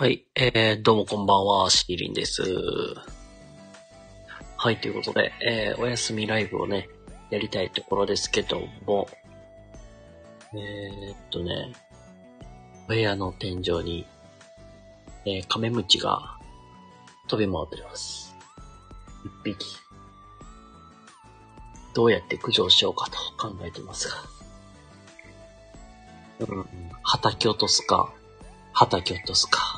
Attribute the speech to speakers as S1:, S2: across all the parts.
S1: はい、えー、どうもこんばんは、シーリンです。はい、ということで、えー、お休みライブをね、やりたいところですけども、えー、っとね、お部屋の天井に、えー、カメムチが飛び回ってます。一匹。どうやって駆除しようかと考えてますが。うん、叩き落とすか、叩き落とすか。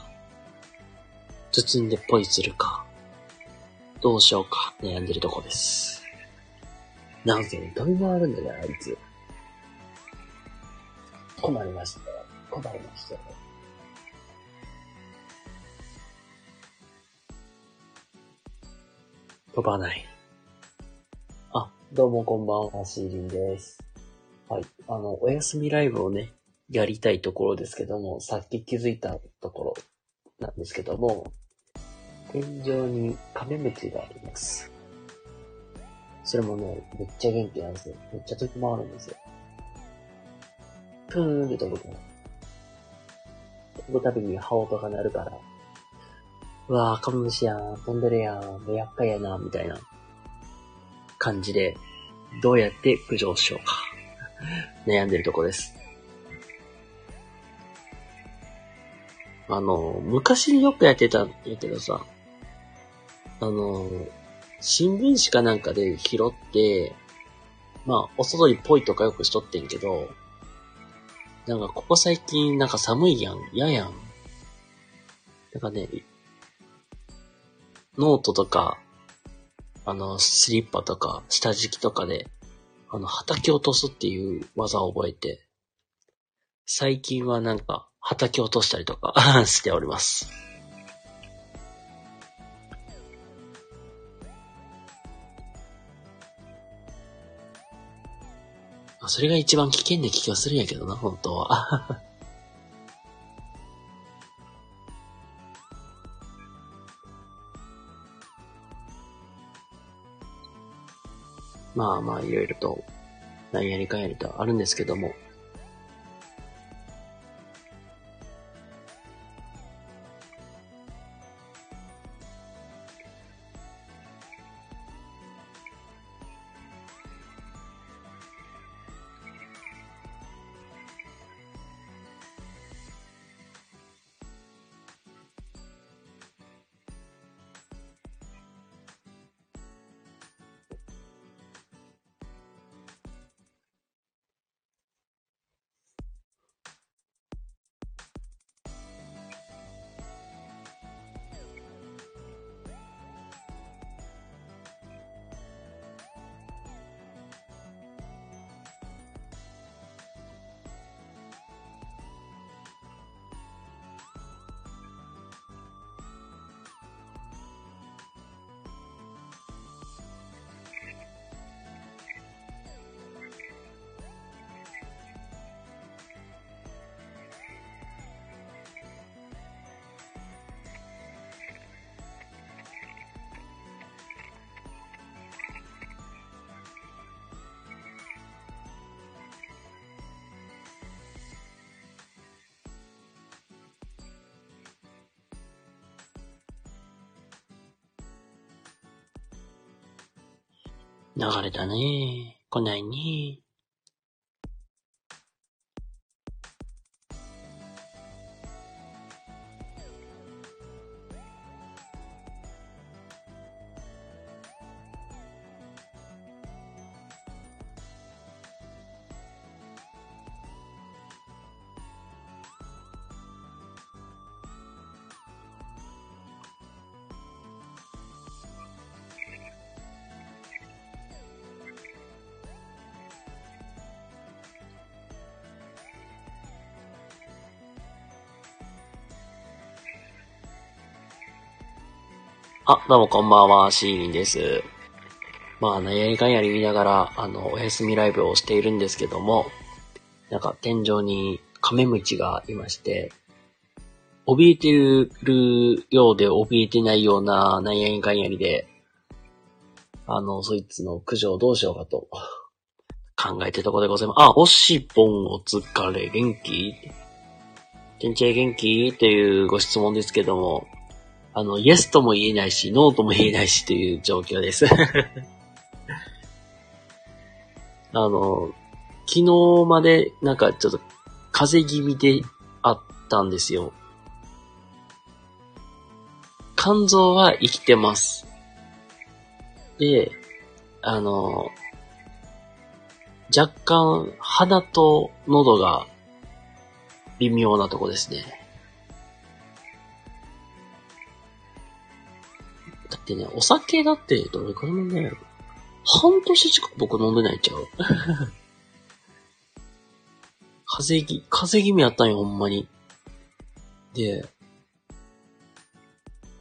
S1: 包んでポイするか。どうしようか悩んでるとこです。なんせ飛び回るんだよ、あいつ。困りました。困りました。飛ばない。あ、どうもこんばんは、シーリンです。はい。あの、お休みライブをね、やりたいところですけども、さっき気づいたところなんですけども、天井にカメムチがあります。それもね、めっちゃ元気なんですよ。めっちゃ飛び回るんですよ。プーンって飛ぶから。飛ぶたびに羽音が鳴るから、うわぁ、カメムシやん、飛んでるやん、もう厄介やな、みたいな感じで、どうやって駆除しようか。悩んでるとこです。あの、昔によくやってたんやけどさ、あの、新聞紙かなんかで拾って、まあ、お外にポイとかよくしとってんけど、なんかここ最近なんか寒いやん、嫌やん。なんかね、ノートとか、あの、スリッパとか、下敷きとかで、あの、畑落とすっていう技を覚えて、最近はなんか、畑落としたりとか しております。まあそれが一番危険な気がするんやけどな、本当は。まあまあ、いろいろと、何やりかやりとあるんですけども、流れたね。来ないね。あ、どうもこんばんは、シーリンです。まあ、何やりかんやり見ながら、あの、お休みライブをしているんですけども、なんか天井にカメムチがいまして、怯えてるようで怯えてないような何やりかんやりで、あの、そいつの駆除をどうしようかと考えてるところでございます。あ、おしぽんお疲れ、元気？ケンチェ元気？というご質問ですけども、あの、イエスとも言えないし、ノーとも言えないしという状況です。あの、昨日までなんかちょっと風邪気味であったんですよ。肝臓は生きてます。で、あの、若干鼻と喉が微妙なとこですね。ってね、お酒だってどれくらい飲んでんやろ？半年近く僕飲んでないちゃう？風邪気、風邪気味やったんよ、ほんまに。で、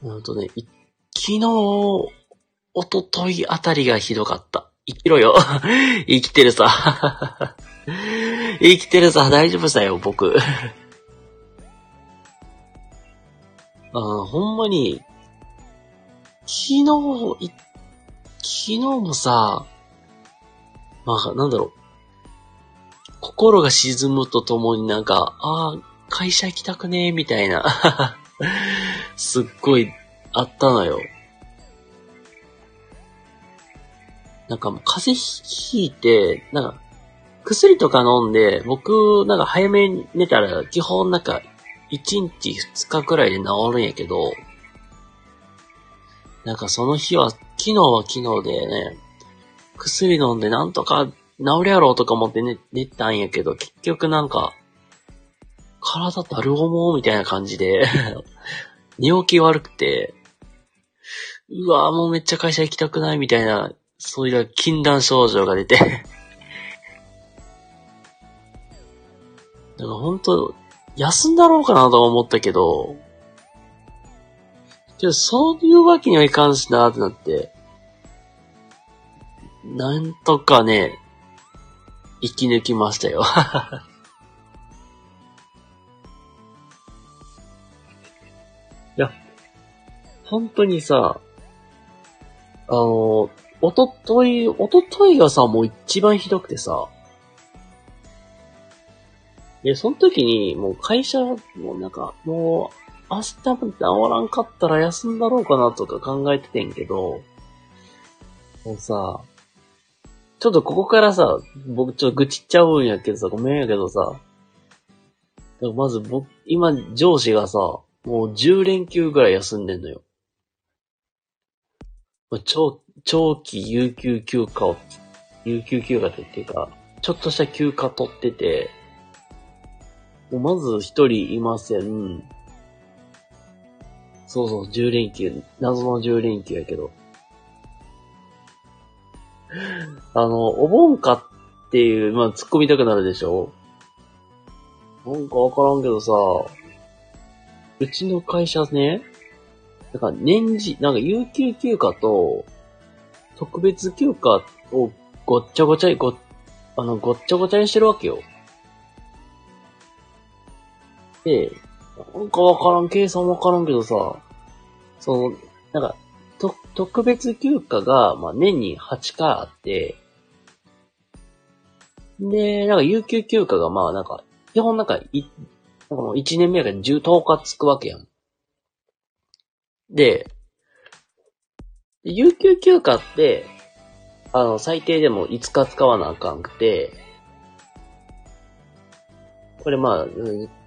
S1: ほんとね、昨日、おとといあたりがひどかった。生きろよ。生きてるさ。生きてるさ、大丈夫さよ、僕。あほんまに、昨日、い、昨日もさ、まあ、なんだろう。心が沈むとともになんか、ああ、会社行きたくねえ、みたいな。すっごい、あったのよ。なんかもう風邪ひいて、なんか、薬とか飲んで、僕、なんか早めに寝たら、基本なんか、1日2日くらいで治るんやけど、なんかその日は、昨日は昨日でね、薬飲んでなんとか治るやろうとか思って寝、寝たんやけど、結局なんか、体だる思うみたいな感じで 寝起き悪くて、うわもうめっちゃ会社行きたくないみたいな、そういう禁断症状が出て。だから本当休んだろうかなと思ったけど、けどそういうわけにはいかんしなってなって、なんとかね、生き抜きましたよ。いや、本当にさ、あの、おととい、おとといがさ、もう一番ひどくてさ、で、その時に、もう会社、もうなんか、もう、明日も治らんかったら休んだろうかなとか考えててんけど、もうさ、ちょっとここからさ、僕ちょっと愚痴っちゃうんやけどさ、ごめんやけどさ、まず僕、今上司がさ、もう10連休ぐらい休んでんのよ。長、長期有給休暇を、有給休暇っていうか、ちょっとした休暇取ってて、もうまず一人いません。そうそう、10連休、謎の10連休やけど。あの、お盆かっていう、まあ、突っ込みたくなるでしょなんかわからんけどさ、うちの会社ね、なんか年次、なんか有給休暇と、特別休暇をごっちゃごちゃご、あの、ごっちゃごちゃにしてるわけよ。で、なんかわからん、計算わからんけどさ、その、なんか、と、特別休暇が、まあ、年に8回あって、で、なんか、有給休暇が、まあ、なんか、基本なんか、い、なんかもう1年目が10、10日つくわけやん。で、有給休暇って、あの、最低でも5日使わなあかんくて、これまあ、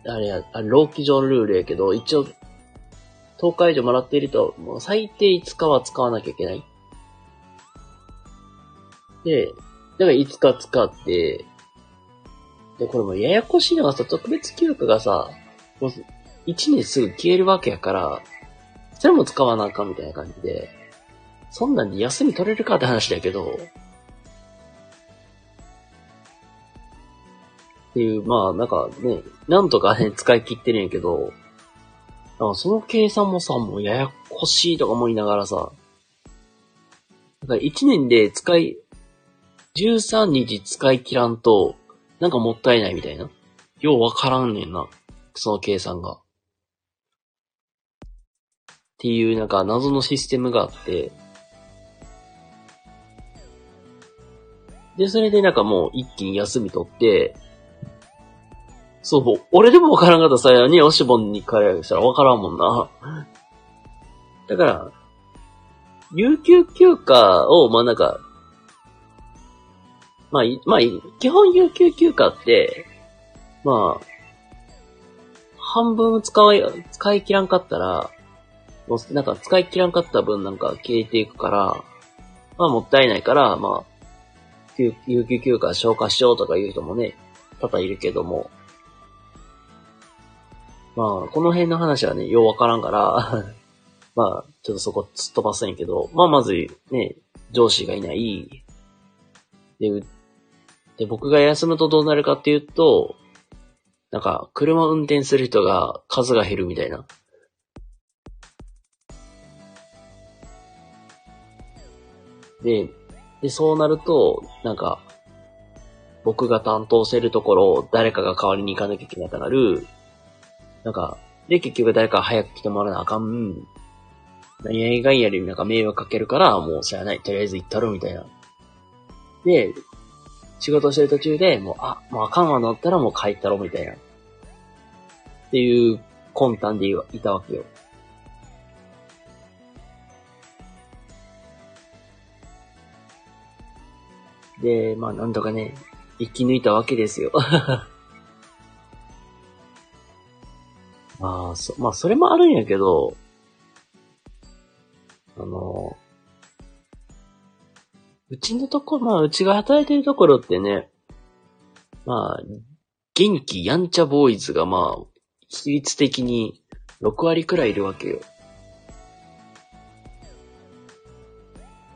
S1: あれや、あ労基上のルールやけど、一応、10日以上もらっていると、もう最低5日は使わなきゃいけない。で、だから5日使って、で、これもややこしいのがさ、特別休暇がさ、もう1年すぐ消えるわけやから、それも使わなあかんみたいな感じで、そんなんで休み取れるかって話だけど、っていう、まあ、なんかね、なんとかね、使い切ってるんやけど、その計算もさ、もうややこしいとか思いながらさ、なんか1年で使い、13日使い切らんと、なんかもったいないみたいな。ようわからんねんな。その計算が。っていうなんか謎のシステムがあって、で、それでなんかもう一気に休み取って、そう、俺でもわからんかったさ、におしぼんに変えしたらわからんもんな。だから、有給休暇を、まあなんか、まあ、まあ、基本有給休暇って、まあ、半分使い、使い切らんかったら、もうなんか使い切らんかった分なんか消えていくから、まあもったいないから、まあ、有給休暇消化しようとか言う人もね、多々いるけども、まあ、この辺の話はね、ようわからんから まあ、ちょっとそこ突っ飛ばすんけど、まあまずね、上司がいない。で、で、僕が休むとどうなるかっていうと、なんか、車運転する人が数が減るみたいな。で、で、そうなると、なんか、僕が担当してるところを誰かが代わりに行かなきゃいけなくなる。なんか、で、結局誰か早く来てもらわなあかん。何々がやりなんか迷惑かけるから、もう知らない。とりあえず行ったろ、みたいな。で、仕事してる途中で、もう、あ、もうあかんわなったらもう帰ったろ、みたいな。っていう魂胆でいたわけよ。で、まあなんとかね、生き抜いたわけですよ。まあ、そ、まあそれもあるんやけど、あの、うちのとこ、まあ、うちが働いてるところってね、まあ、元気やんちゃボーイズがまあ、比率的に6割くらいいるわけよ。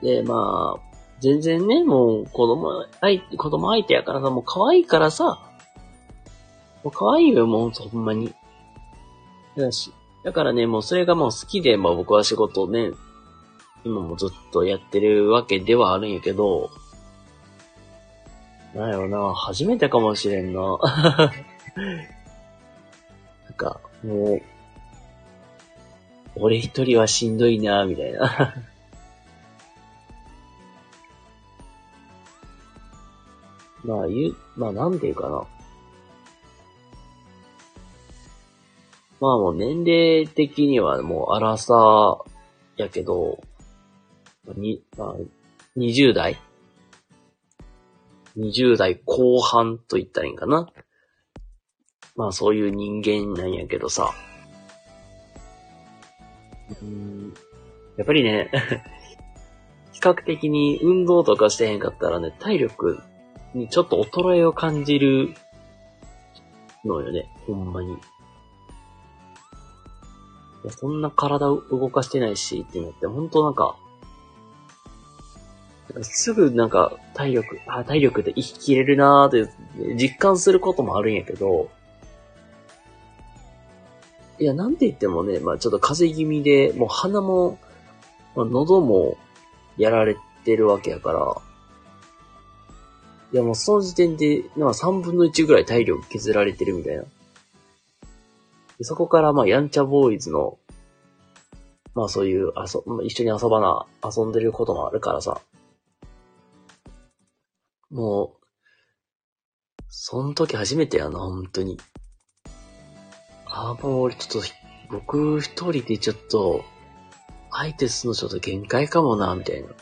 S1: で、まあ、全然ね、もう子供相手、子供相手やからさ、もう可愛いからさ、もう可愛いよ、もうほんまに。だし、だからね、もうそれがもう好きで、まあ僕は仕事をね、今もずっとやってるわけではあるんやけど、なんやろな、初めてかもしれんな。なんか、もう、俺一人はしんどいな、みたいな。まあ、言う、まあ、なんていうかな。まあもう年齢的にはもう荒さやけど、に、まあ、20代 ?20 代後半と言ったらいいんかな？まあそういう人間なんやけどさ。うんやっぱりね、比較的に運動とかしてへんかったらね、体力にちょっと衰えを感じるのよね、ほんまに。いやそんな体を動かしてないしっていうのって、ほんとなんか、すぐなんか体力、あ、体力で生ききれるなーって実感することもあるんやけど、いや、なんて言ってもね、まあちょっと風邪気味で、もう鼻も、まあ、喉もやられてるわけやから、いやもうその時点で、なんか3分の1ぐらい体力削られてるみたいな。でそこからまあやんちゃボーイズの、まあそういう遊、一緒に遊ばな、遊んでることもあるからさ。もう、その時初めてやな、本当に。ああ、もうちょっと、僕一人でちょっと、相手するのちょっと限界かもな、みたいな。っ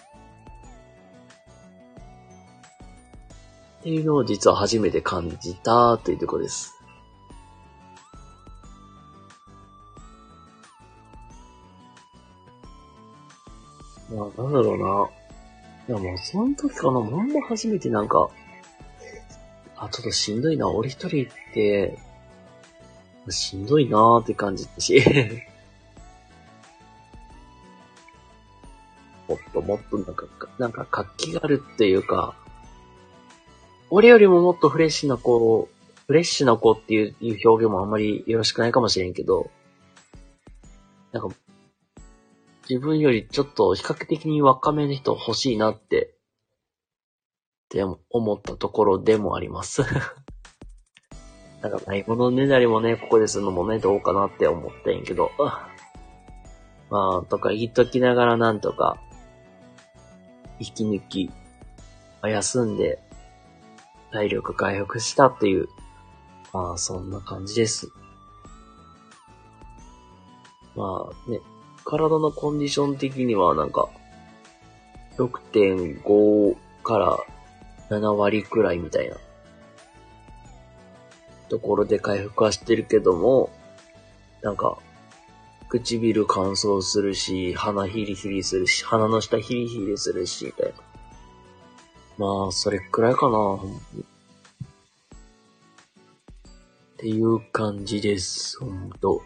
S1: ていうのを実は初めて感じたというとこです。なんだろうな。いやもうその時かな、ほんま初めてなんか、あ、ちょっとしんどいな、俺一人って、しんどいなーって感じたし。もっともっとなんか、なんか活気があるっていうか、俺よりももっとフレッシュな子を、フレッシュな子っていういう表現もあんまりよろしくないかもしれんけど、なんか自分よりちょっと比較的に若めの人欲しいなって、って思ったところでもあります。なんかないものねだりもね、ここでするのもね、どうかなって思ってんけど。まあ、とか言っときながらなんとか、引き抜き、休んで、体力回復したっていうまあ、そんな感じです。まあね、体のコンディション的にはなんか、6.5から7割くらいみたいなところで回復はしてるけども、なんか、唇乾燥するし、鼻ヒリヒリするし、鼻の下ヒリヒリするし、みたいな。まあ、それくらいかな。っていう感じです、ほんと。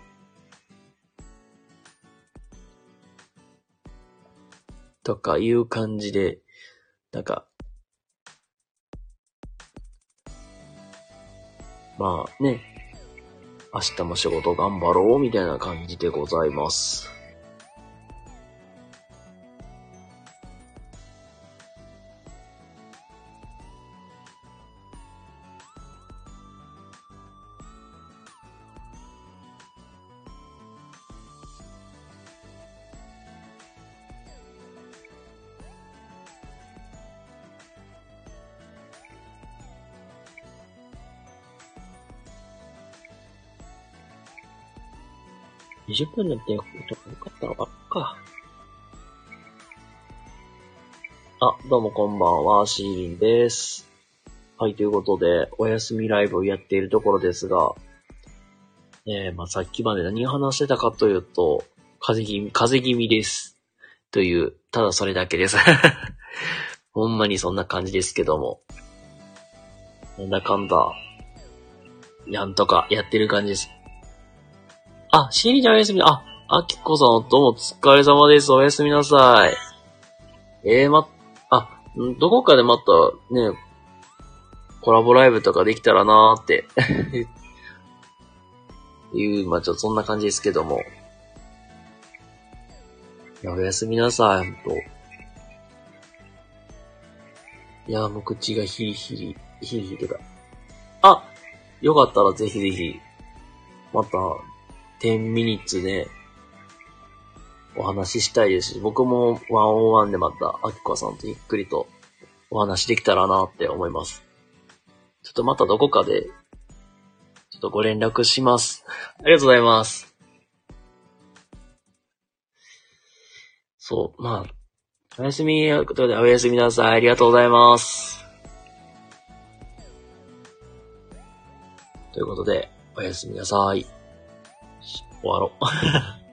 S1: とかいう感じで、なんか、まあね、明日も仕事頑張ろうみたいな感じでございます。20分なんてよかったのかか。あ、どうもこんばんは、シーリンです。はい、ということで、お休みライブをやっているところですが、えー、まあ、さっきまで何話してたかというと、風邪気味、風邪気味です。という、ただそれだけです。ほんまにそんな感じですけども。なんだかんだ、なんとかやってる感じです。あ、シーリンちゃんおやすみ、あ、あきこさんどうもお疲れ様です。おやすみなさい。えー、ま、あ、どこかでまたね、コラボライブとかできたらなーって。いう、まあちょっとそんな感じですけども。いや、おやすみなさい、ほんと。いや、もう口がヒリヒリ、ヒリヒリだ。あよかったらぜひぜひ、また、10ミニッツで、お話ししたいですし、僕もワンオンワンでまた、アキコさんとゆっくりとお話できたらなって思います。ちょっとまたどこかで、ちょっとご連絡します。ありがとうございます。そう、まあ、おやすみ、ということでおやすみなさい。ありがとうございます。ということで、おやすみなさい。終わろう。